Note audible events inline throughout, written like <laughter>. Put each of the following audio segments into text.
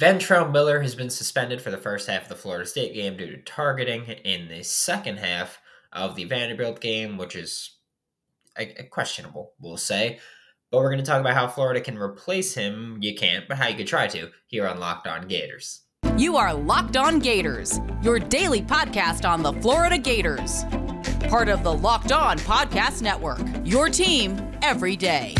Ventrell Miller has been suspended for the first half of the Florida State game due to targeting in the second half of the Vanderbilt game, which is questionable, we'll say. But we're going to talk about how Florida can replace him. You can't, but how you could try to here on Locked On Gators. You are Locked On Gators, your daily podcast on the Florida Gators. Part of the Locked On Podcast Network, your team every day.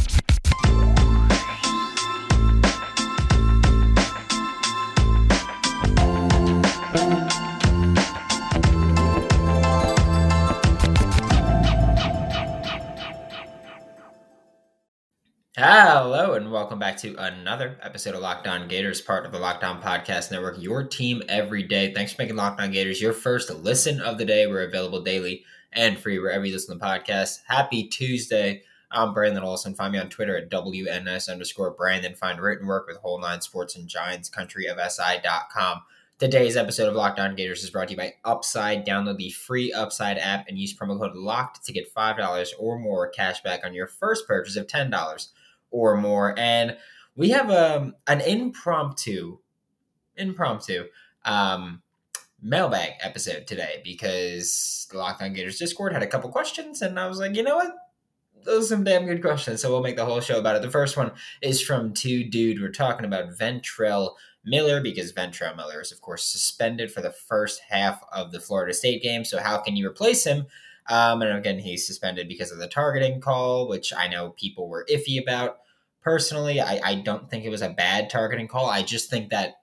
Hello and welcome back to another episode of Locked On Gators, part of the Locked On Podcast Network, your team every day. Thanks for making Locked On Gators your first listen of the day. We're available daily and free wherever you listen to the podcast. Happy Tuesday. I'm Brandon Olson. Find me on Twitter at WNS underscore Brandon. Find written work with Whole Nine Sports and Giants Country of SI.com. Today's episode of Locked On Gators is brought to you by Upside. Download the free Upside app and use promo code LOCKED to get $5 or more cash back on your first purchase of $10 or more. And we have um, an impromptu, impromptu um, mailbag episode today because the Locked On Gators Discord had a couple questions, and I was like, you know what? Those are some damn good questions, so we'll make the whole show about it. The first one is from two dude. We're talking about Ventrell Miller because Ventrell Miller is, of course, suspended for the first half of the Florida State game. So how can you replace him? Um, and again, he's suspended because of the targeting call, which I know people were iffy about personally, I, I don't think it was a bad targeting call. I just think that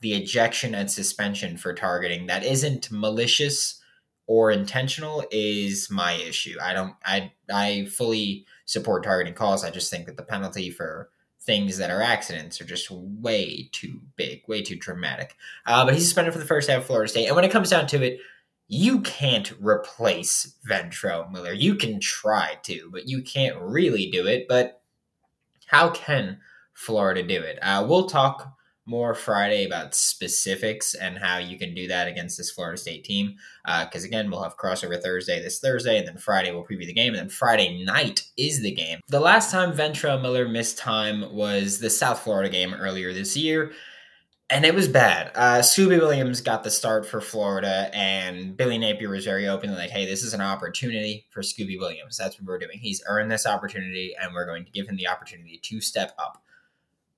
the ejection and suspension for targeting that isn't malicious or intentional is my issue. I don't I I fully support targeting calls. I just think that the penalty for things that are accidents are just way too big, way too dramatic. Uh, but he's suspended for the first half of Florida State. And when it comes down to it, you can't replace Ventrell Miller. You can try to, but you can't really do it. But how can Florida do it? Uh, we'll talk more Friday about specifics and how you can do that against this Florida State team. Because uh, again, we'll have crossover Thursday this Thursday, and then Friday we'll preview the game, and then Friday night is the game. The last time Ventrell Miller missed time was the South Florida game earlier this year and it was bad. Uh, Scooby Williams got the start for Florida, and Billy Napier was very open, like, "Hey, this is an opportunity for Scooby Williams. That's what we're doing. He's earned this opportunity, and we're going to give him the opportunity to step up."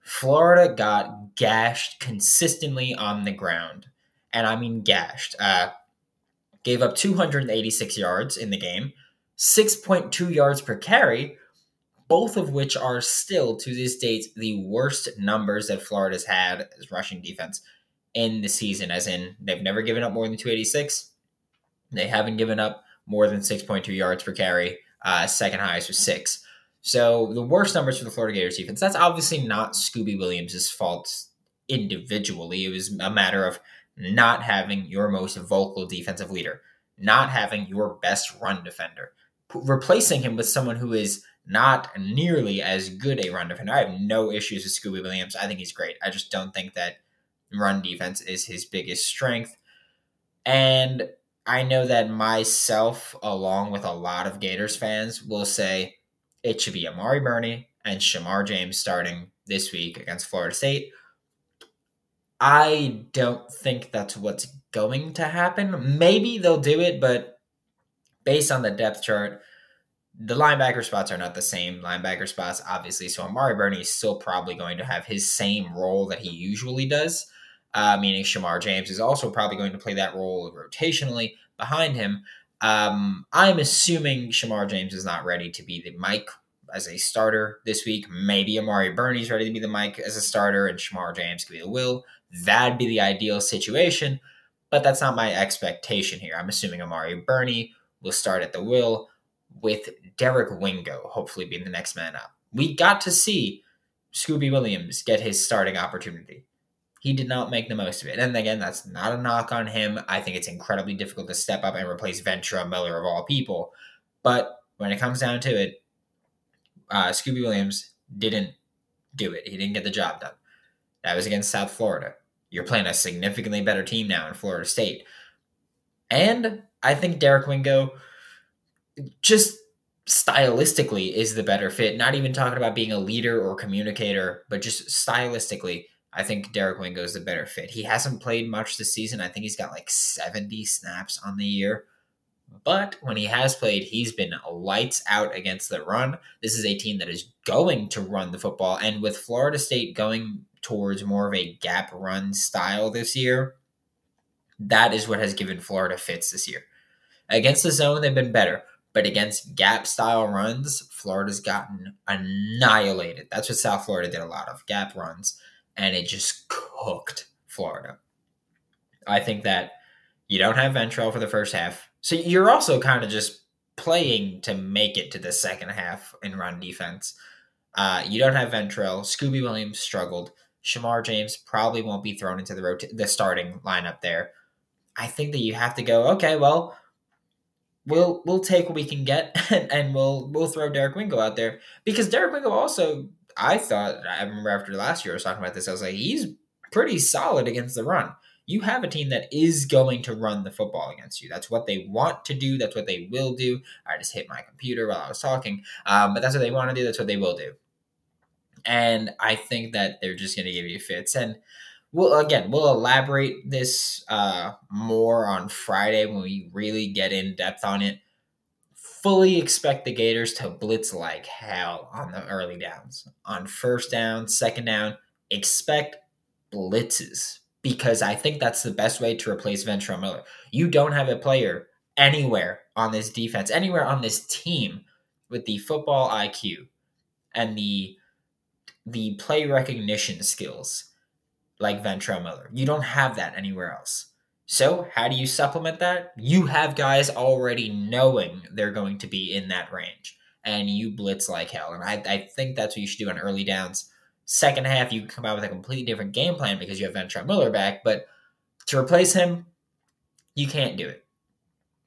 Florida got gashed consistently on the ground, and I mean gashed. Uh, gave up 286 yards in the game, 6.2 yards per carry, both of which are still to this date the worst numbers that Florida's had as rushing defense in the season, as in they've never given up more than 286. They haven't given up more than 6.2 yards per carry. Uh, second highest was six. So the worst numbers for the Florida Gators defense. That's obviously not Scooby Williams' fault individually. It was a matter of not having your most vocal defensive leader, not having your best run defender, P- replacing him with someone who is not nearly as good a run defender. I have no issues with Scooby Williams. I think he's great. I just don't think that run defense is his biggest strength. And I know that myself, along with a lot of Gators fans, will say it should be Amari Burney and Shamar James starting this week against Florida State. I don't think that's what's going to happen. Maybe they'll do it, but based on the depth chart, the linebacker spots are not the same linebacker spots, obviously. So Amari Burney is still probably going to have his same role that he usually does, uh, meaning Shamar James is also probably going to play that role rotationally behind him. Um, I'm assuming Shamar James is not ready to be the Mike as a starter this week. Maybe Amari Burney's ready to be the Mike as a starter, and Shamar James could be the Will. That'd be the ideal situation, but that's not my expectation here. I'm assuming Amari Burney will start at the Will with Derek Wingo hopefully being the next man up. We got to see Scooby Williams get his starting opportunity. He did not make the most of it. And again, that's not a knock on him. I think it's incredibly difficult to step up and replace Ventrell Miller of all people. But when it comes down to it, uh, Scooby Williams didn't do it. He didn't get the job done. That was against South Florida. You're playing a significantly better team now in Florida State. And I think Derek Wingo just stylistically is the better fit. Not even talking about being a leader or communicator, but just stylistically, I think Derek Wingo is the better fit. He hasn't played much this season. I think he's got like 70 snaps on the year. But when he has played, he's been lights out against the run. This is a team that is going to run the football. And with Florida State going towards more of a gap run style this year, that is what has given Florida fits this year. Against the zone, they've been better. But against gap style runs, Florida's gotten annihilated. That's what South Florida did a lot of gap runs, and it just cooked Florida. I think that you don't have Ventrell for the first half. So you're also kind of just playing to make it to the second half in run defense. Uh, you don't have Ventrell. Scooby Williams struggled. Shamar James probably won't be thrown into the the starting lineup there. I think that you have to go. Okay, well, we'll we'll take what we can get, <laughs> and, and we'll we'll throw Derek Wingo out there because Derek Wingo also. I thought I remember after last year I was talking about this. I was like, he's pretty solid against the run you have a team that is going to run the football against you. That's what they want to do. That's what they will do. I just hit my computer while I was talking, um, but that's what they want to do. That's what they will do. And I think that they're just going to give you fits. And we'll again we'll elaborate this uh, more on Friday when we really get in depth on it. Fully expect the Gators to blitz like hell on the early downs. On first down, second down, expect blitzes because I think that's the best way to replace Ventrell Miller. You don't have a player anywhere on this defense, anywhere on this team with the football IQ and the the play recognition skills like Ventrell Miller. You don't have that anywhere else. So, how do you supplement that? You have guys already knowing they're going to be in that range, and you blitz like hell. And I, I think that's what you should do on early downs. Second half, you come out with a completely different game plan because you have Ventrell Miller back, but to replace him, you can't do it.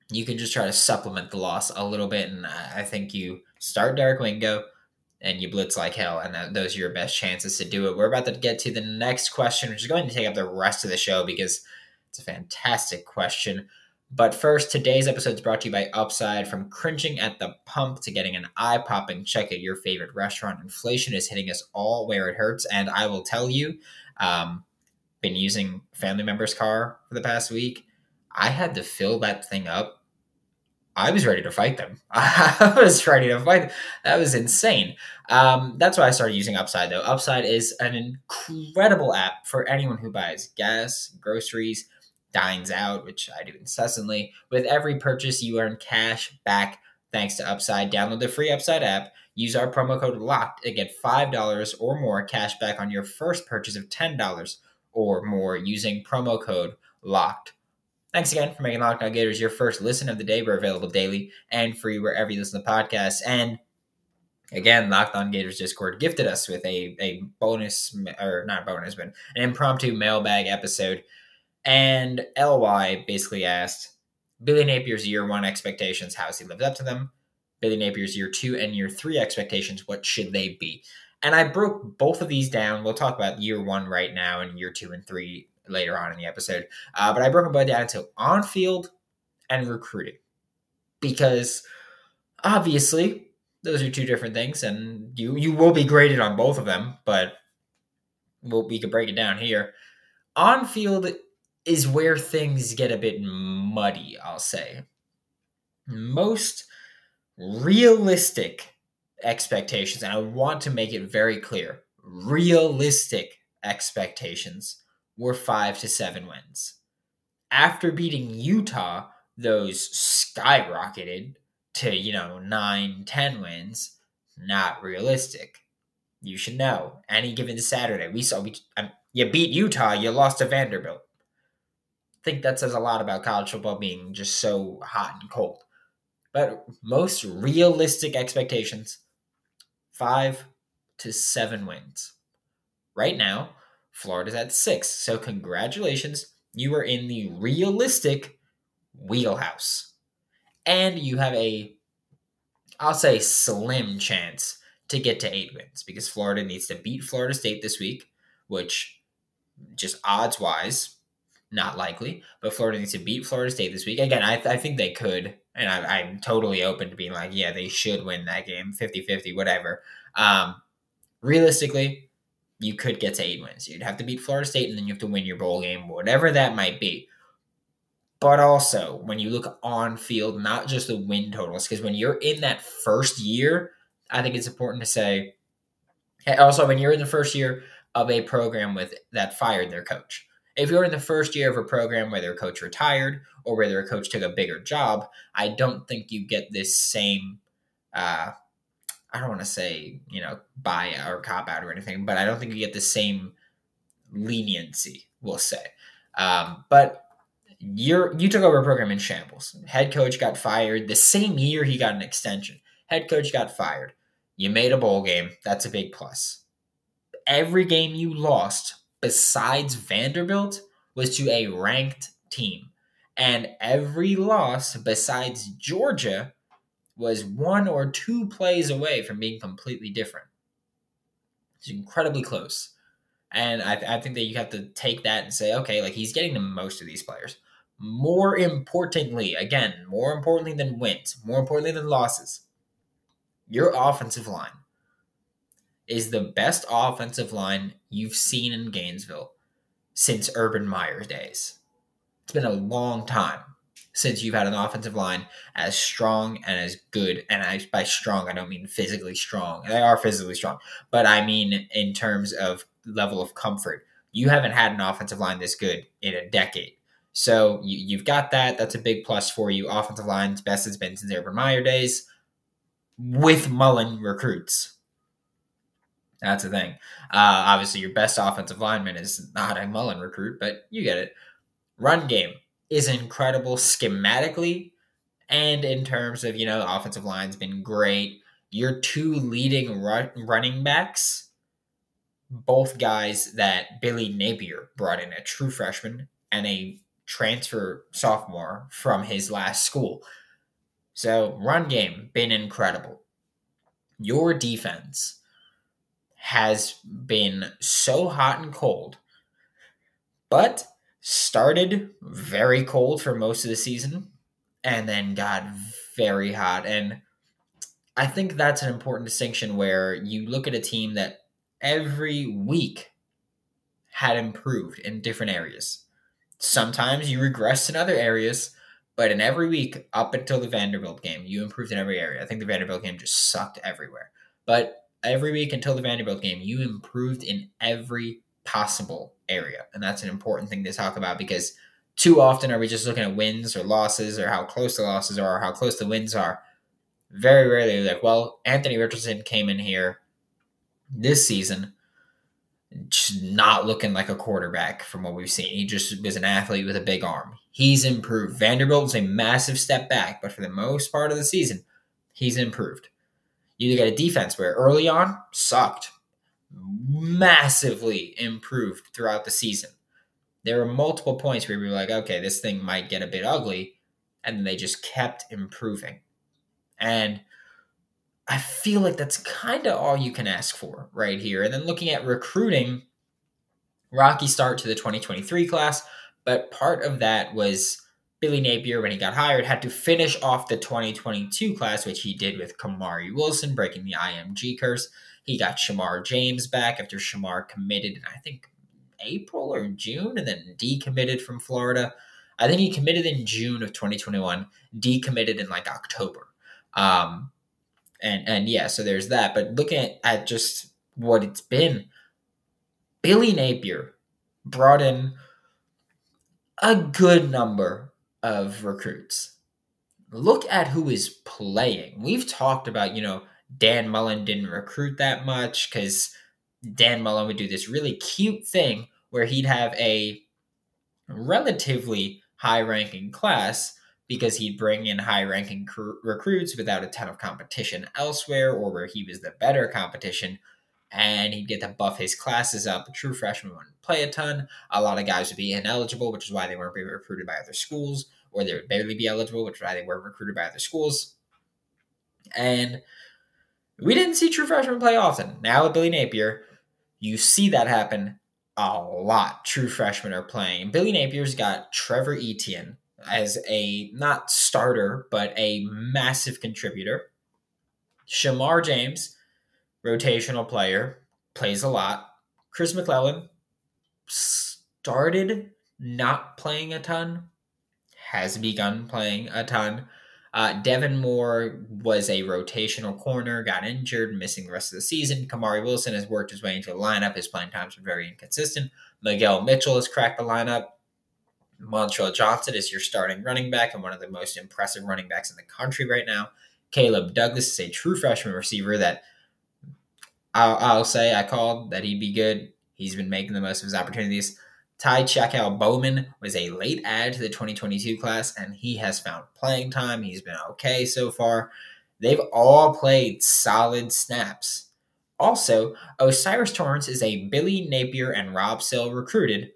You can just try to supplement the loss a little bit, and I think you start Derek Wingo and you blitz like hell, and that, those are your best chances to do it. We're about to get to the next question, which is going to take up the rest of the show because it's a fantastic question. But first, today's episode is brought to you by Upside. From cringing at the pump to getting an eye popping check at your favorite restaurant, inflation is hitting us all where it hurts. And I will tell you, um, been using family member's car for the past week. I had to fill that thing up. I was ready to fight them. <laughs> I was ready to fight. That was insane. Um, that's why I started using Upside, though. Upside is an incredible app for anyone who buys gas, groceries, dines out, which I do incessantly. With every purchase, you earn cash back thanks to Upside. Download the free Upside app. Use our promo code LOCKED to get $5 or more cash back on your first purchase of $10 or more using promo code LOCKED. Thanks again for making Locked On Gators your first listen of the day. We're available daily and free wherever you listen to podcasts. And again, Locked On Gators Discord gifted us with a, a bonus, or not bonus, but an impromptu mailbag episode and LY basically asked Billy Napier's year one expectations, how has he lived up to them? Billy Napier's year two and year three expectations, what should they be? And I broke both of these down. We'll talk about year one right now and year two and three later on in the episode. Uh, but I broke both down into on field and recruiting because obviously those are two different things, and you you will be graded on both of them. But we'll, we could break it down here. On field is where things get a bit muddy, I'll say. Most realistic expectations, and I want to make it very clear realistic expectations were five to seven wins. After beating Utah, those skyrocketed to, you know, nine, ten wins. Not realistic. You should know. Any given Saturday, we saw we um, you beat Utah, you lost to Vanderbilt I think that says a lot about college football being just so hot and cold. But most realistic expectations five to seven wins. Right now, Florida's at six. So, congratulations. You are in the realistic wheelhouse. And you have a, I'll say, slim chance to get to eight wins because Florida needs to beat Florida State this week, which just odds wise not likely, but Florida needs to beat Florida State this week. Again, I, I think they could, and I, am totally open to being like, yeah, they should win that game 50 50, whatever. Um, realistically, you could get to eight wins. You'd have to beat Florida State and then you have to win your bowl game, whatever that might be. But also, when you look on field, not just the win totals, because when you're in that first year, I think it's important to say, also, when you're in the first year of a program with that fired their coach, if you're in the first year of a program where their coach retired or where their coach took a bigger job, I don't think you get this same uh, I don't want to say, you know, buy or cop out or anything, but I don't think you get the same leniency, we'll say. Um, but you're you took over a program in shambles. Head coach got fired the same year he got an extension. Head coach got fired. You made a bowl game. That's a big plus. Every game you lost besides Vanderbilt was to a ranked team. And every loss besides Georgia was one or two plays away from being completely different. It's incredibly close. And I, I think that you have to take that and say, okay, like he's getting the most of these players. More importantly, again, more importantly than wins, more importantly than losses, your offensive line is the best offensive line you've seen in Gainesville since Urban Meyer's days. It's been a long time since you've had an offensive line as strong and as good. And I, by strong, I don't mean physically strong. They are physically strong, but I mean in terms of level of comfort. You haven't had an offensive line this good in a decade. So you, have got that. That's a big plus for you. Offensive line's best it's been since Urban Meyer days with Mullen recruits. That's the thing. Uh, obviously, your best offensive lineman is not a Mullen recruit, but you get it. Run game is incredible schematically and in terms of, you know, offensive line's been great. Your two leading running backs, both guys that Billy Napier brought in, a true freshman and a transfer sophomore from his last school. So, run game, been incredible. Your defense has been so hot and cold, but started very cold for most of the season and then got very hot. And I think that's an important distinction where you look at a team that every week had improved in different areas. Sometimes you regressed in other areas, but in every week up until the Vanderbilt game, you improved in every area. I think the Vanderbilt game just sucked everywhere. But every week until the Vanderbilt game, you improved in every possible area. And that's an important thing to talk about because too often are we just looking at wins or losses or how close the losses are or how close the wins are. Very rarely, like, well, Anthony Richardson came in here this season not looking like a quarterback from what we've seen. He just was an athlete with a big arm. He's improved. Vanderbilt was a massive step back, but for the most part of the season, he's improved. You at a defense where early on sucked, massively improved throughout the season. There were multiple points where we were like, okay, this thing might get a bit ugly. And they just kept improving. And I feel like that's kind of all you can ask for right here. And then looking at recruiting, rocky start to the 2023 class, but part of that was Billy Napier, when he got hired, had to finish off the 2022 class, which he did with Kamari Wilson, breaking the IMG curse. He got Shamar James back after Shamar committed in, I think, April or June, and then decommitted from Florida. I think he committed in June of 2021, decommitted in like October. Um, and and yeah, so there's that. But looking at, at just what it's been, Billy Napier brought in a good number of recruits. Look at who is playing. We've talked about, you know, Dan Mullen didn't recruit that much because Dan Mullen would do this really cute thing where he'd have a relatively high ranking class because he'd bring in high ranking cr- recruits without a ton of competition elsewhere or where he was the better competition and he'd get to buff his classes up. A true freshman wouldn't play a ton. A lot of guys would be ineligible, which is why they weren't being recruited by other schools, or they would barely be eligible, which is why they weren't recruited by other schools. And we didn't see true freshmen play often. Now with Billy Napier, you see that happen a lot. True freshmen are playing. Billy Napier's got Trevor Etienne as a not starter, but a massive contributor. Shamar James, rotational player, plays a lot. Chris McClellan started not playing a ton, has begun playing a ton. Uh, Devin Moore was a rotational corner, got injured, missing the rest of the season. Kamari Wilson has worked his way into the lineup. His playing times are very inconsistent. Miguel Mitchell has cracked the lineup. Montrell Johnson is your starting running back and one of the most impressive running backs in the country right now. Caleb Douglas is a true freshman receiver that I'll, I'll say I called that he'd be good. He's been making the most of his opportunities. Ty Chacao Bowman was a late add to the 2022 class, and he has found playing time. He's been okay so far. They've all played solid snaps. Also, O'Cyrus Torrence is a Billy Napier and Rob Sale recruited,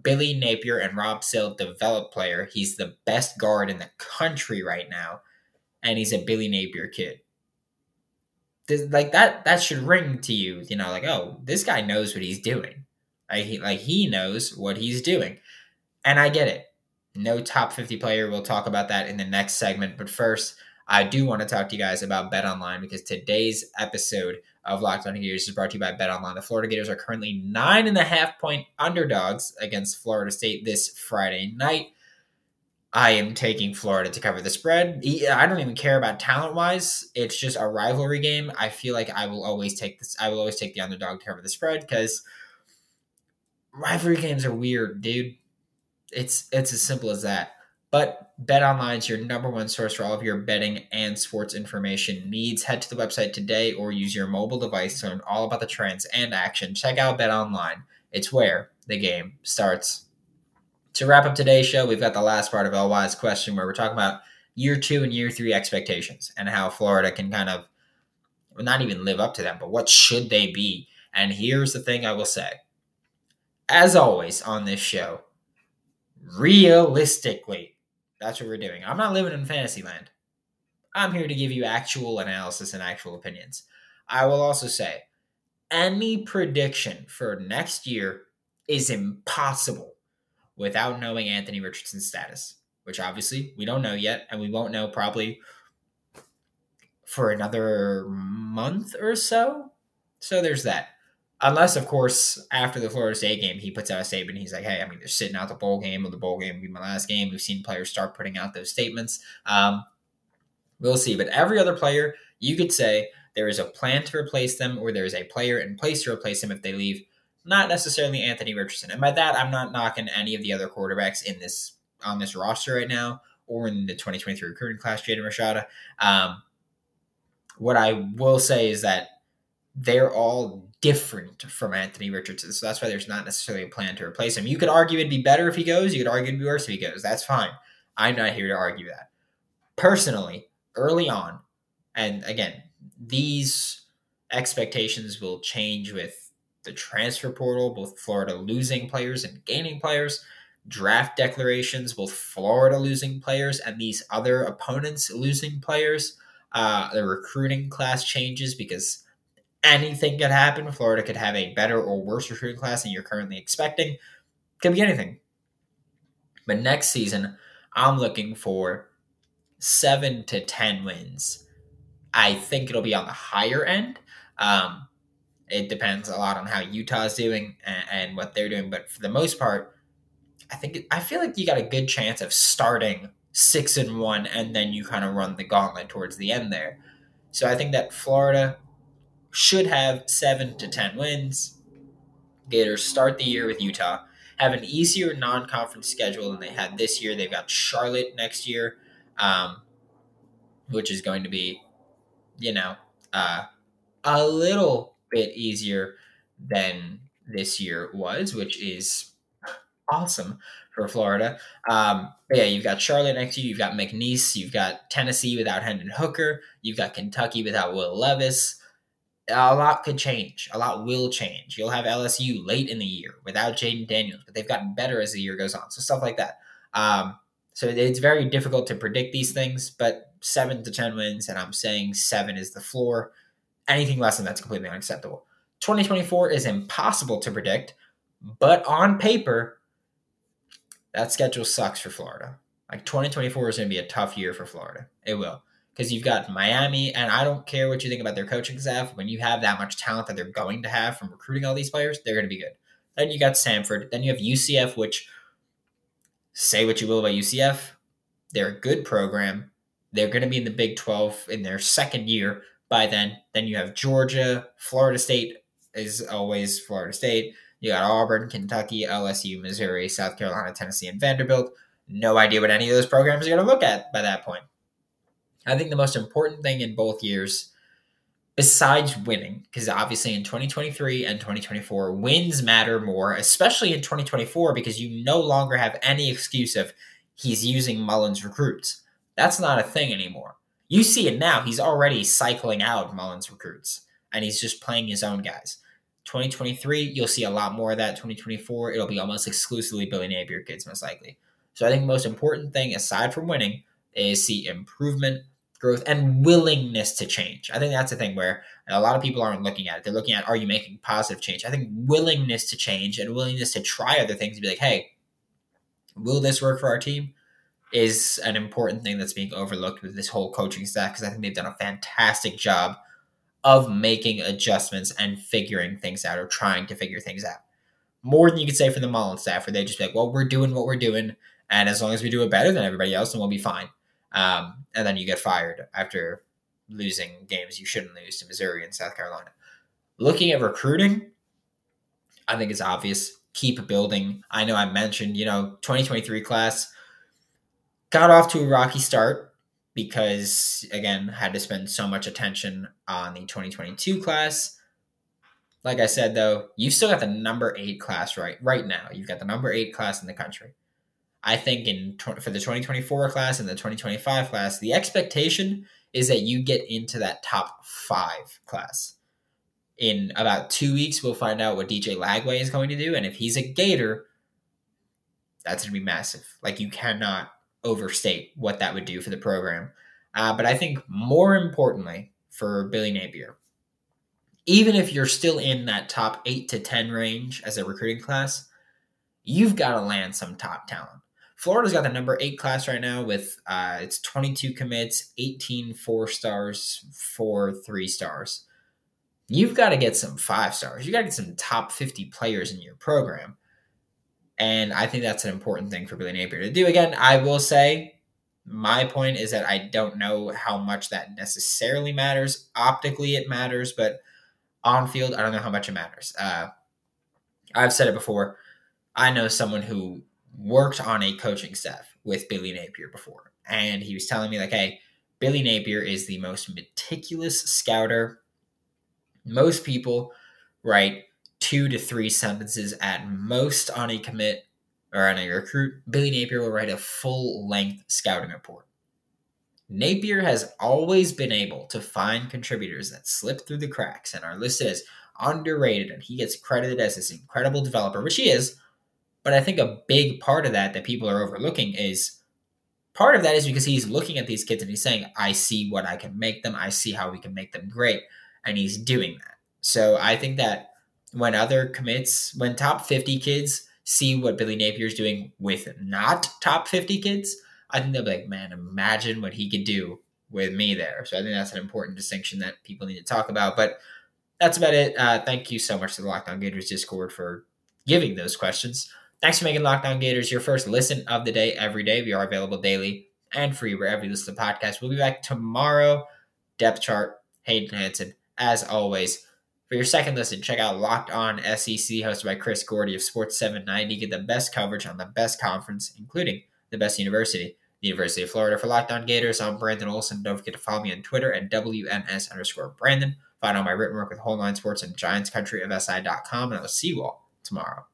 Billy Napier and Rob Sale developed player. He's the best guard in the country right now, and he's a Billy Napier kid. Like that, that should ring to you, you know, like, oh, this guy knows what he's doing. Like he, like he knows what he's doing. And I get it. No top 50 player. We'll talk about that in the next segment. But first, I do want to talk to you guys about Bet Online because today's episode of Locked On Gators is brought to you by Bet Online. The Florida Gators are currently nine and a half point underdogs against Florida State this Friday night. I am taking Florida to cover the spread. I don't even care about talent wise. It's just a rivalry game. I feel like I will always take this. I will always take the underdog to cover the spread because rivalry games are weird, dude. It's it's as simple as that. But Bet Online is your number one source for all of your betting and sports information needs. Head to the website today or use your mobile device to learn all about the trends and action. Check out Bet Online. It's where the game starts. To wrap up today's show, we've got the last part of LY's question where we're talking about year two and year three expectations and how Florida can kind of well, not even live up to them, but what should they be? And here's the thing I will say as always on this show, realistically, that's what we're doing. I'm not living in fantasy land. I'm here to give you actual analysis and actual opinions. I will also say any prediction for next year is impossible without knowing Anthony Richardson's status, which obviously we don't know yet, and we won't know probably for another month or so. So there's that. Unless, of course, after the Florida State game, he puts out a statement. He's like, "Hey, I mean, they're sitting out the bowl game, or the bowl game will be my last game." We've seen players start putting out those statements. Um, we'll see. But every other player, you could say there is a plan to replace them, or there is a player in place to replace them if they leave. Not necessarily Anthony Richardson, and by that, I'm not knocking any of the other quarterbacks in this on this roster right now, or in the 2023 recruiting class, Jaden Rashada. Um, what I will say is that they're all different from Anthony Richardson. So that's why there's not necessarily a plan to replace him. You could argue it'd be better if he goes. You could argue it'd be worse if he goes. That's fine. I'm not here to argue that. Personally, early on, and again, these expectations will change with the transfer portal, both Florida losing players and gaining players, draft declarations, both Florida losing players and these other opponents losing players. Uh, the recruiting class changes because anything could happen. Florida could have a better or worse recruiting class than you're currently expecting. Could be anything. But next season, I'm looking for seven to 10 wins. I think it'll be on the higher end. Um, it depends a lot on how Utah's doing and, and what they're doing. But for the most part, I think I feel like you got a good chance of starting six and one, and then you kind of run the gauntlet towards the end there. So I think that Florida should have seven to 10 wins. Gators start the year with Utah, have an easier non conference schedule than they had this year. They've got Charlotte next year, um, which is going to be, you know, uh, a little bit easier than this year was, which is awesome for Florida. Um, yeah, you've got Charlotte next to you. You've got McNeese. You've got Tennessee without Hendon Hooker. You've got Kentucky without Will Levis a lot could change. A lot will change. You'll have LSU late in the year without Jayden Daniels, but they've gotten better as the year goes on. So stuff like that. Um, so it's very difficult to predict these things, but seven to ten wins, and I'm saying seven is the floor. Anything less than that's completely unacceptable. 2024 is impossible to predict, but on paper, that schedule sucks for Florida. Like 2024 is going to be a tough year for Florida. It will because you've got Miami, and I don't care what you think about their coaching staff. When you have that much talent that they're going to have from recruiting all these players, they're going to be good. Then you got Samford. Then you have UCF, which say what you will about UCF, they're a good program. They're going to be in the Big 12 in their second year by then. Then you have Georgia, Florida State is always Florida State. You got Auburn, Kentucky, LSU, Missouri, South Carolina, Tennessee, and Vanderbilt. No idea what any of those programs are going to look at by that point. I think the most important thing in both years, besides winning, because obviously in 2023 and 2024, wins matter more, especially in 2024, because you no longer have any excuse of he's using Mullen's recruits. That's not a thing anymore. You see it now. He's already cycling out Mullen's recruits, and he's just playing his own guys. 2023, you'll see a lot more of that. 2024, it'll be almost exclusively Billy Napier kids, most likely. So I think the most important thing, aside from winning, is see improvement growth and willingness to change. I think that's the thing where a lot of people aren't looking at it. They're looking at are you making positive change? I think willingness to change and willingness to try other things to be like, hey, will this work for our team? Is an important thing that's being overlooked with this whole coaching staff because I think they've done a fantastic job of making adjustments and figuring things out or trying to figure things out. More than you could say for the Mullen staff, where they just be like, well, we're doing what we're doing, and as long as we do it better than everybody else, then we'll be fine. Um, and then you get fired after losing games you shouldn't lose to Missouri and South Carolina. Looking at recruiting, I think it's obvious. Keep building. I know I mentioned, you know, 2023 class got off to a rocky start because, again, had to spend so much attention on the 2022 class. Like I said, though, you've still got the number eight class right right now. You've got the number eight class in the country. I think in for the 2024 class and the 2025 class, the expectation is that you get into that top five class. In about two weeks, we'll find out what DJ Lagway is going to do, and if he's a Gator, that's going to be massive. Like you cannot overstate what that would do for the program. Uh, but I think more importantly for Billy Napier, even if you're still in that top eight to ten range as a recruiting class, you've got to land some top talent. Florida's got the number eight class right now with uh, it's 22 commits, 18 four stars, four three stars. You've got to get some five stars. You got to get some top 50 players in your program. And I think that's an important thing for Billy Napier to do. Again, I will say my point is that I don't know how much that necessarily matters. Optically, it matters, but on field, I don't know how much it matters. Uh, I've said it before. I know someone who worked on a coaching staff with Billy Napier before. And he was telling me, like, hey, Billy Napier is the most meticulous scouter. Most people write two to three sentences at most on a commit or on a recruit. Billy Napier will write a full length scouting report. Napier has always been able to find contributors that slip through the cracks and are listed as underrated, and he gets credited as this incredible developer, which he is but I think a big part of that that people are overlooking is part of that is because he's looking at these kids and he's saying, I see what I can make them. I see how we can make them great. And he's doing that. So I think that when other commits, when top 50 kids see what Billy Napier is doing with not top 50 kids, I think they'll be like, man, imagine what he could do with me there. So I think that's an important distinction that people need to talk about. But that's about it. Uh, thank you so much to the Locked On Gators Discord for giving those questions. Thanks for making Locked On Gators your first listen of the day every day. We are available daily and free wherever you listen to podcasts. We'll be back tomorrow. Depth chart, Hayden Hanson, as always. For your second listen, check out Locked On SEC, hosted by Chris Gordy of Sports 790. Get the best coverage on the best conference, including the best university, the University of Florida. For Locked On Gators, I'm Brandon Olson. Don't forget to follow me on Twitter at WNS underscore Brandon. Find all my written work with Whole Nine Sports and Giants Country of SI.com, and I will see you all tomorrow.